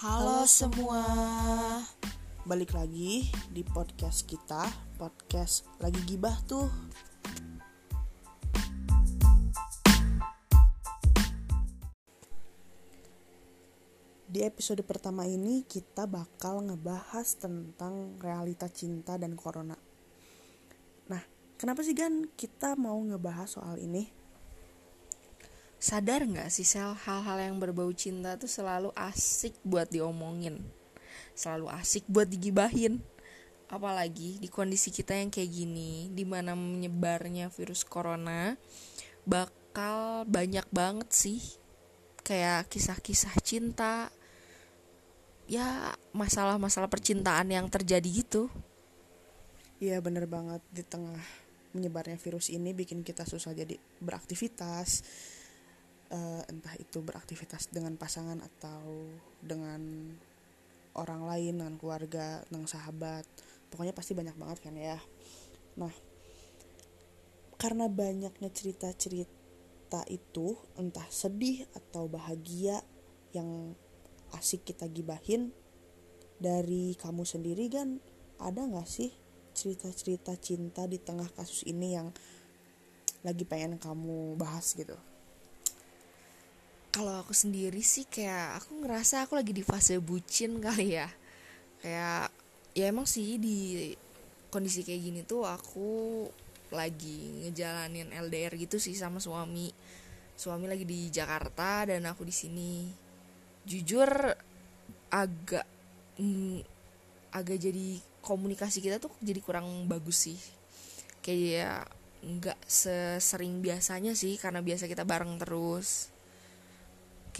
Halo semua. Balik lagi di podcast kita, podcast lagi gibah tuh. Di episode pertama ini kita bakal ngebahas tentang realita cinta dan corona. Nah, kenapa sih Gan kita mau ngebahas soal ini? Sadar nggak sih sel hal-hal yang berbau cinta tuh selalu asik buat diomongin, selalu asik buat digibahin. Apalagi di kondisi kita yang kayak gini, di mana menyebarnya virus corona, bakal banyak banget sih kayak kisah-kisah cinta, ya masalah-masalah percintaan yang terjadi gitu. Iya bener banget di tengah menyebarnya virus ini bikin kita susah jadi beraktivitas uh, entah itu beraktivitas dengan pasangan atau dengan orang lain dengan keluarga dengan sahabat pokoknya pasti banyak banget kan ya. Nah karena banyaknya cerita-cerita itu entah sedih atau bahagia yang asik kita gibahin dari kamu sendiri kan ada nggak sih cerita-cerita cinta di tengah kasus ini yang lagi pengen kamu bahas gitu kalau aku sendiri sih kayak aku ngerasa aku lagi di fase bucin kali ya. Kayak ya emang sih di kondisi kayak gini tuh aku lagi ngejalanin LDR gitu sih sama suami. Suami lagi di Jakarta dan aku di sini. Jujur agak mm, agak jadi komunikasi kita tuh jadi kurang bagus sih. Kayak nggak sesering biasanya sih karena biasa kita bareng terus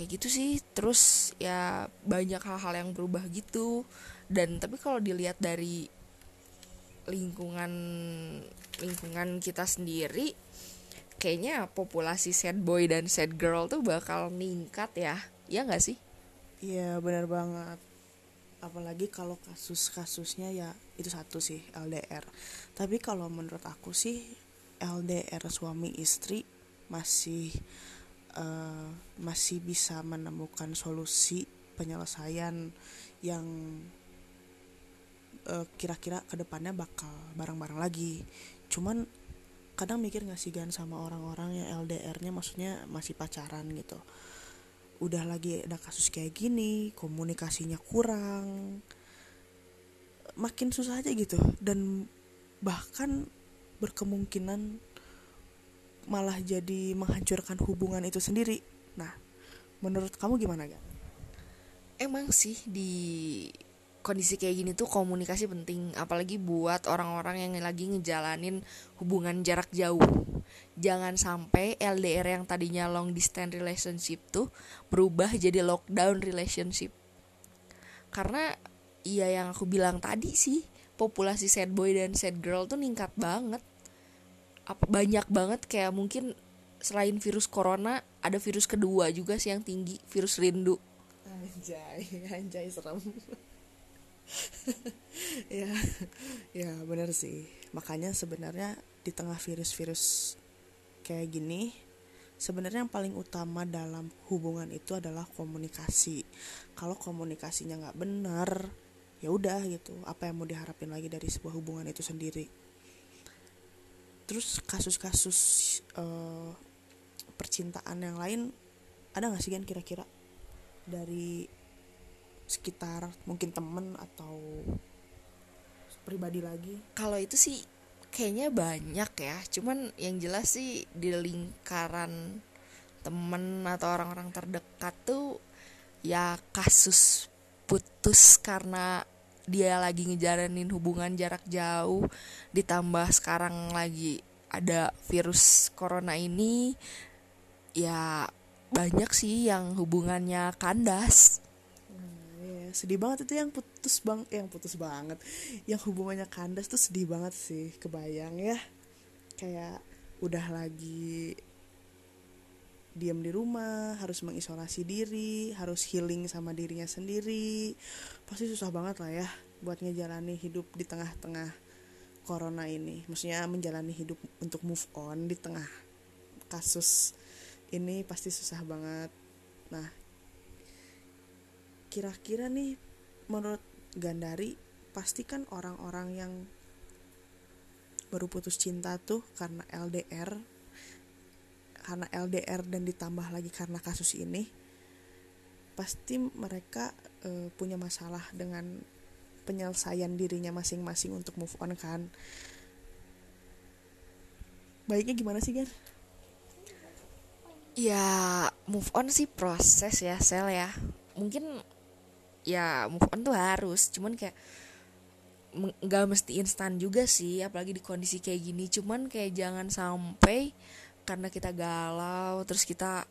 kayak gitu sih. Terus ya banyak hal-hal yang berubah gitu. Dan tapi kalau dilihat dari lingkungan lingkungan kita sendiri kayaknya populasi sad boy dan sad girl tuh bakal meningkat ya. Ya nggak sih? Iya benar banget. Apalagi kalau kasus-kasusnya ya itu satu sih LDR tapi kalau menurut aku sih LDR suami istri masih uh, masih bisa menemukan solusi penyelesaian yang uh, kira-kira ke depannya bakal bareng-bareng lagi. Cuman kadang mikir gak sih gan sama orang-orang yang LDR-nya maksudnya masih pacaran gitu. Udah lagi ada kasus kayak gini komunikasinya kurang makin susah aja gitu. Dan bahkan berkemungkinan malah jadi menghancurkan hubungan itu sendiri. Nah, menurut kamu gimana kan? Emang sih di kondisi kayak gini tuh komunikasi penting, apalagi buat orang-orang yang lagi ngejalanin hubungan jarak jauh. Jangan sampai LDR yang tadinya long distance relationship tuh berubah jadi lockdown relationship. Karena iya yang aku bilang tadi sih, populasi sad boy dan sad girl tuh ningkat banget apa banyak banget kayak mungkin selain virus corona ada virus kedua juga sih yang tinggi virus rindu. Anjay anjay serem. Ya ya benar sih. Makanya sebenarnya di tengah virus-virus kayak gini sebenarnya yang paling utama dalam hubungan itu adalah komunikasi. Kalau komunikasinya nggak benar ya udah gitu. Apa yang mau diharapin lagi dari sebuah hubungan itu sendiri terus kasus-kasus uh, percintaan yang lain ada nggak sih kan kira-kira? Dari sekitar mungkin temen atau pribadi lagi? Kalau itu sih kayaknya banyak ya. Cuman yang jelas sih di lingkaran temen atau orang-orang terdekat tuh ya kasus putus karena dia lagi ngejalanin hubungan jarak jauh ditambah sekarang lagi ada virus corona ini ya banyak sih yang hubungannya kandas. Hmm, ya, sedih banget itu yang putus bang yang putus banget yang hubungannya kandas tuh sedih banget sih kebayang ya. Kayak udah lagi diam di rumah, harus mengisolasi diri, harus healing sama dirinya sendiri. Pasti susah banget lah ya buat ngejalani hidup di tengah-tengah corona ini. Maksudnya menjalani hidup untuk move on di tengah kasus ini pasti susah banget. Nah, kira-kira nih menurut Gandari pasti kan orang-orang yang baru putus cinta tuh karena LDR karena LDR dan ditambah lagi karena kasus ini pasti mereka e, punya masalah dengan penyelesaian dirinya masing-masing untuk move on kan. Baiknya gimana sih Gan? ya move on sih proses ya sel ya. Mungkin ya move on tuh harus. Cuman kayak nggak mesti instan juga sih apalagi di kondisi kayak gini. Cuman kayak jangan sampai karena kita galau terus kita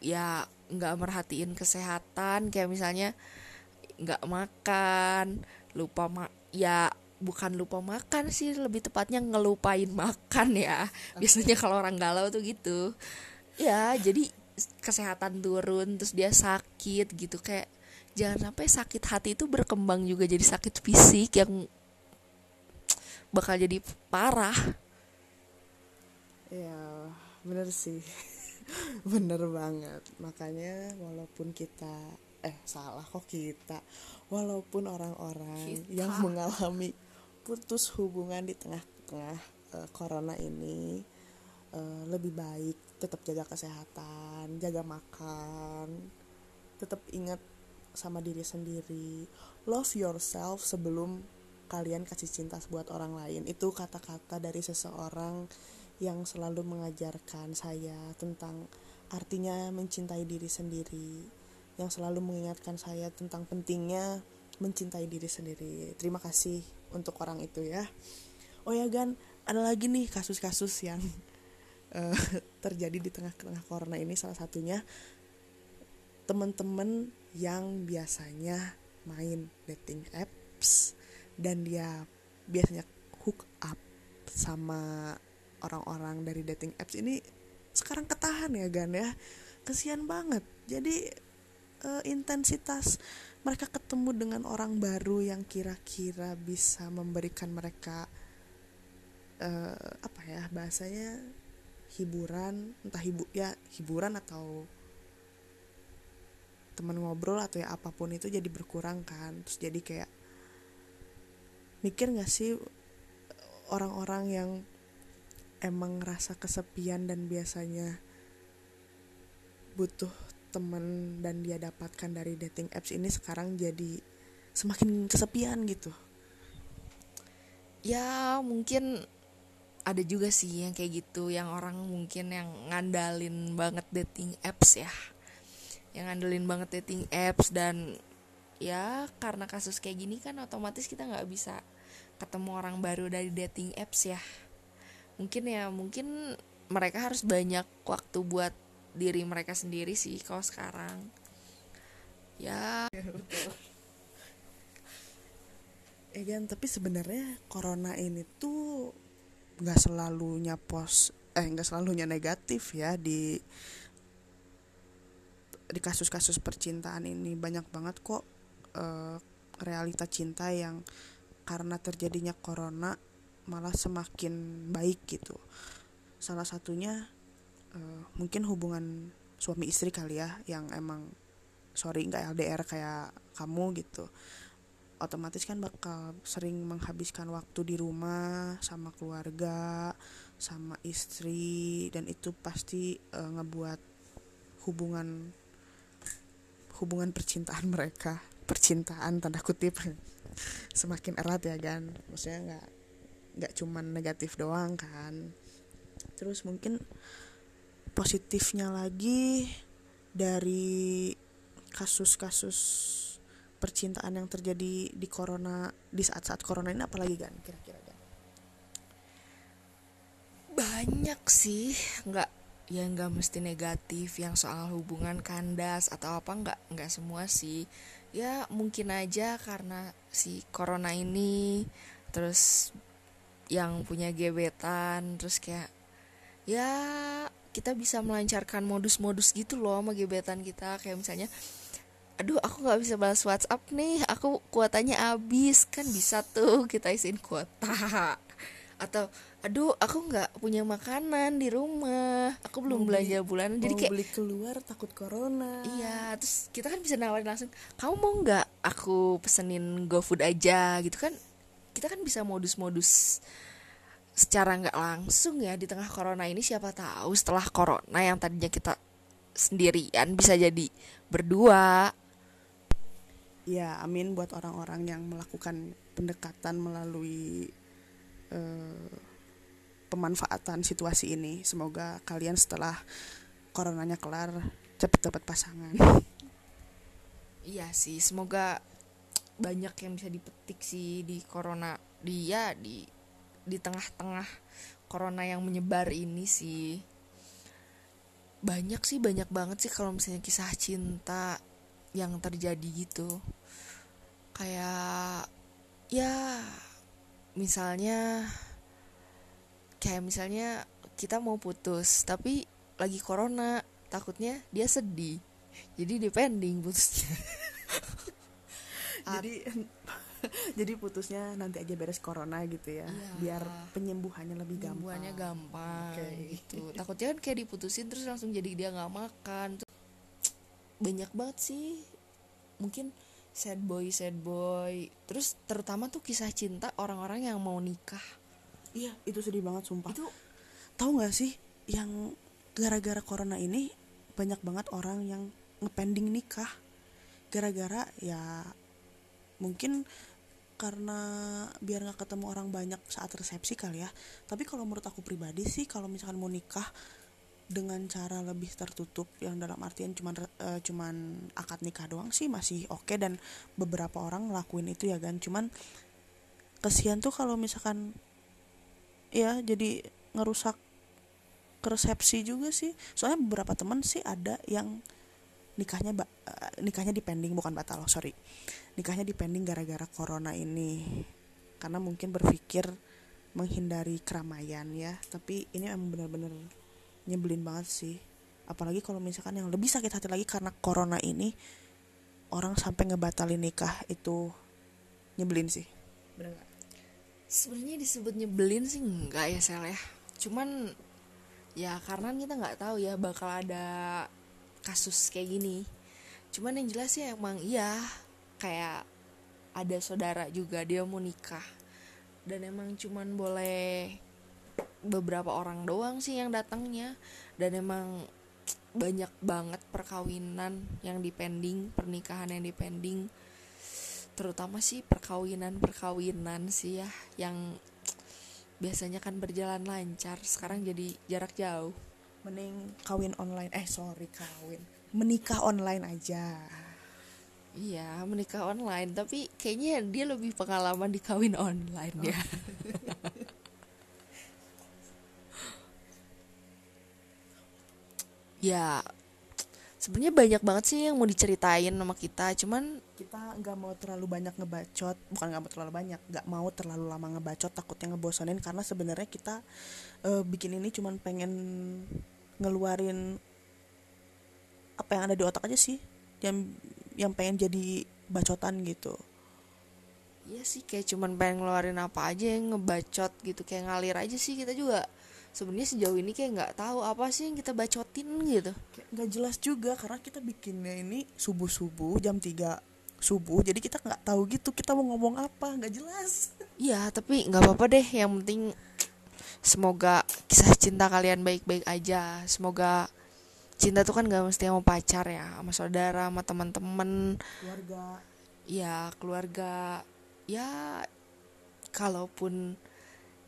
ya nggak merhatiin kesehatan. Kayak misalnya nggak makan lupa ma ya bukan lupa makan sih lebih tepatnya ngelupain makan ya. Biasanya kalau orang galau tuh gitu. Ya jadi kesehatan turun terus dia sakit gitu. Kayak jangan sampai sakit hati itu berkembang juga jadi sakit fisik yang bakal jadi parah. Ya bener sih. Bener banget. Makanya walaupun kita eh salah kok kita. Walaupun orang-orang yang mengalami putus hubungan di tengah-tengah uh, corona ini uh, lebih baik tetap jaga kesehatan jaga makan tetap ingat sama diri sendiri. Love yourself sebelum kalian kasih cinta buat orang lain. Itu kata-kata dari seseorang yang selalu mengajarkan saya tentang artinya mencintai diri sendiri yang selalu mengingatkan saya tentang pentingnya mencintai diri sendiri. Terima kasih untuk orang itu ya. Oh ya Gan ada lagi nih kasus-kasus yang uh, terjadi di tengah-tengah corona ini. Salah satunya teman-teman yang biasanya main dating apps dan dia biasanya hook up sama orang-orang dari dating apps ini sekarang ketahan ya Gan ya. Kesian banget. Jadi uh, intensitas mereka ketemu dengan orang baru yang kira-kira bisa memberikan mereka uh, apa ya bahasanya hiburan entah ibu ya hiburan atau teman ngobrol atau ya apa pun itu jadi berkurang kan. Terus jadi kayak mikir gak sih orang-orang yang emang ngerasa kesepian dan biasanya butuh temen dan dia dapatkan dari dating apps ini sekarang jadi semakin kesepian gitu. Ya mungkin ada juga sih yang kayak gitu yang orang mungkin yang ngandalin banget dating apps ya. Yang ngandelin banget dating apps dan ya karena kasus kayak gini kan otomatis kita nggak bisa ketemu orang baru dari dating apps ya mungkin ya mungkin mereka harus banyak waktu buat diri mereka sendiri sih kalau sekarang. Ya. Eh kan tapi sebenarnya corona ini tuh nggak selalunya pos eh nggak selalunya negatif ya di di kasus-kasus percintaan ini. Banyak banget kok uh, realita cinta yang karena terjadinya corona malah semakin baik gitu. Salah satunya uh, mungkin hubungan suami istri kali ya yang emang sorry nggak LDR kayak kamu gitu. Otomatis kan bakal sering menghabiskan waktu di rumah sama keluarga sama istri dan itu pasti uh, ngebuat hubungan hubungan percintaan mereka percintaan tanda kutip semakin erat ya kan maksudnya nggak nggak cuman negatif doang kan. Terus mungkin positifnya lagi dari kasus-kasus percintaan yang terjadi di corona di saat-saat corona ini apalagi kan kira-kira kan banyak sih nggak ya nggak mesti negatif yang soal hubungan kandas atau apa nggak nggak semua sih. Ya mungkin aja karena si corona ini terus yang punya gebetan terus kayak ya kita bisa melancarkan modus-modus gitu loh sama gebetan kita. Kayak misalnya aduh aku nggak bisa balas WhatsApp nih aku kuotanya habis kan bisa tuh kita isiin kuota. Atau aduh aku nggak punya makanan di rumah aku belum Mau belanja bulanan. Jadi kayak beli keluar takut corona. Iya terus kita kan bisa nawarin langsung kamu mau nggak aku pesenin GoFood aja? Gitu kan kita kan bisa modus-modus secara nggak langsung ya di tengah corona ini siapa tahu setelah corona yang tadinya kita sendirian bisa jadi berdua. Ya amin buat orang-orang yang melakukan pendekatan melalui eh, pemanfaatan situasi ini. Semoga kalian setelah coronanya kelar cepet dapat pasangan. Iya sih, semoga banyak yang bisa dipetik sih di corona dia di di tengah-tengah corona yang menyebar ini sih. Banyak sih, banyak banget sih kalau misalnya kisah cinta yang terjadi gitu. Kayak ya misalnya kayak misalnya kita mau putus tapi lagi corona, takutnya dia sedih. Jadi depending putusnya. jadi jadi putusnya nanti aja beres corona gitu ya Iya. biar penyembuhannya lebih gampang Penyembuhannya gampang Oke. gitu. Takutnya kan kayak diputusin terus langsung jadi dia nggak makan. Banyak banget sih. Mungkin sad boy, sad boy. Terus terutama tuh kisah cinta orang-orang yang mau nikah. iya itu sedih banget sumpah Itu tahu nggak sih yang gara-gara corona ini banyak banget orang yang ngepending nikah gara-gara ya mungkin karena biar nggak ketemu orang banyak saat resepsi kali ya. Tapi kalau menurut aku pribadi sih kalau misalkan mau nikah dengan cara lebih tertutup yang dalam artian cuman eh, cuman akad nikah doang sih masih oke dan beberapa orang ngelakuin itu ya kan. Cuman kesian tuh kalau misalkan ya jadi ngerusak resepsi juga sih. Soalnya beberapa teman sih ada yang nikahnya eh, nikahnya dipending bukan batal sorry nikahnya dipending gara-gara corona ini. Karena mungkin berpikir menghindari keramaian ya. Tapi ini emang bener-bener nyebelin banget sih. Apalagi kalau misalkan yang lebih sakit hati lagi karena corona ini orang sampai ngebatalin nikah itu nyebelin sih. Sebenarnya disebut nyebelin sih enggak ya Sel ya. Cuman ya karena kita nggak tahu ya bakal ada kasus kayak gini. Cuman yang jelas sih emang iya kayak ada saudara juga dia mau nikah. Dan emang cuman boleh beberapa orang doang sih yang datangnya. Dan emang banyak banget perkawinan yang dipending pernikahan yang dipending. Terutama sih perkawinan perkawinan sih ya yang biasanya kan berjalan lancar. Sekarang jadi jarak jauh. Mending kawin online. Eh sorry kawin. Menikah online aja iya menikah online. Tapi kayaknya dia lebih pengalaman di kawin online ya. Ya sebenarnya banyak banget sih yang mau diceritain sama kita. Cuman kita nggak mau terlalu banyak ngebacot. Bukan nggak mau terlalu banyak nggak mau terlalu lama ngebacot. Takutnya ngebosanin karena sebenarnya kita eh, bikin ini cuman pengen ngeluarin apa yang ada di otak aja sih. Yang yang pengen jadi bacotan gitu. Iya sih kayak cuman pengen ngeluarin apa aja yang ngebacot gitu kayak ngalir aja sih. Kita juga sebenarnya sejauh ini kayak nggak tahu apa sih yang kita bacotin gitu. Nggak jelas juga karena kita bikinnya ini subuh subuh jam 3 subuh. Jadi kita nggak tahu gitu kita mau ngomong apa nggak jelas. Iya tapi nggak apa-apa deh. Yang penting semoga kisah cinta kalian baik-baik aja. Semoga cinta tuh kan gak mesti sama pacar ya sama saudara sama teman-teman. Keluarga. Ya keluarga. Ya kalaupun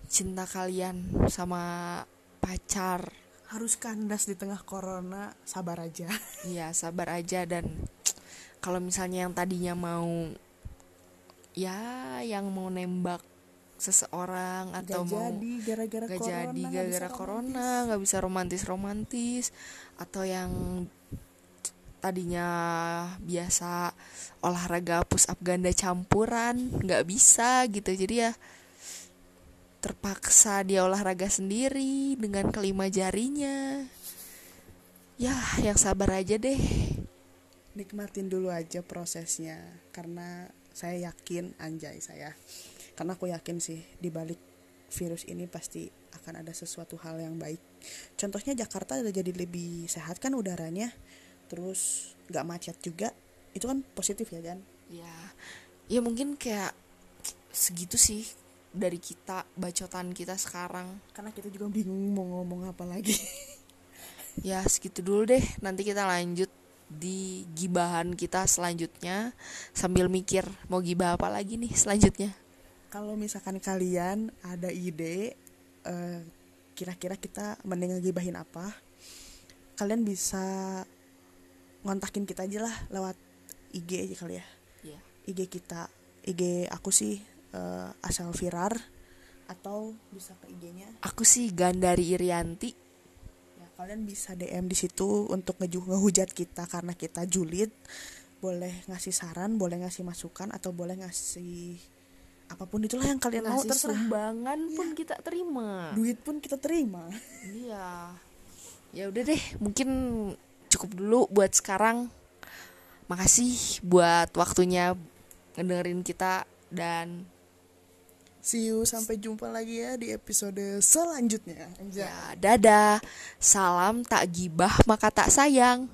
cinta kalian sama pacar. Harus kandas di tengah corona sabar aja. Ya sabar aja dan kalau misalnya yang tadinya mau ya yang mau nembak seseorang atau Gak mau jadi gara-gara gak corona jadi gara-gara corona nggak bisa romantis romantis atau yang tadinya biasa olahraga push up ganda campuran nggak bisa gitu. Jadi ya terpaksa dia olahraga sendiri dengan kelima jarinya. Ya yang sabar aja deh. Nikmatin dulu aja prosesnya karena saya yakin anjay saya karena aku yakin sih di balik virus ini pasti akan ada sesuatu hal yang baik. Contohnya Jakarta udah jadi lebih sehat kan udaranya terus gak macet juga itu kan positif ya Jan ya ya mungkin kayak segitu sih dari kita bacotan kita sekarang. Karena kita juga bingung mau ngomong apa lagi. Ya segitu dulu deh. Nanti kita lanjut di gibahan kita selanjutnya. Sambil mikir mau gibah apa lagi nih selanjutnya kalau misalkan kalian ada ide eh, kira-kira kita mending ngegibahin apa kalian bisa ngontakin kita aja lah lewat IG aja kali ya. Ya IG kita IG aku sih eh, asal virar atau bisa ke IG-nya aku sih Gandari Irianti. Ya kalian bisa DM di situ untuk ngeju ngehujat kita karena kita julid. Boleh ngasih saran boleh ngasih masukan atau boleh ngasih apa pun itulah yang kalian mau ngasih terserah sumbangan pun kita terima. Duit pun kita terima. Iya. Ya udah deh mungkin cukup dulu buat sekarang. Makasih buat waktunya ngedengerin kita dan see you sampai jumpa lagi ya di episode selanjutnya. Ya dadah. Salam tak gibah maka tak sayang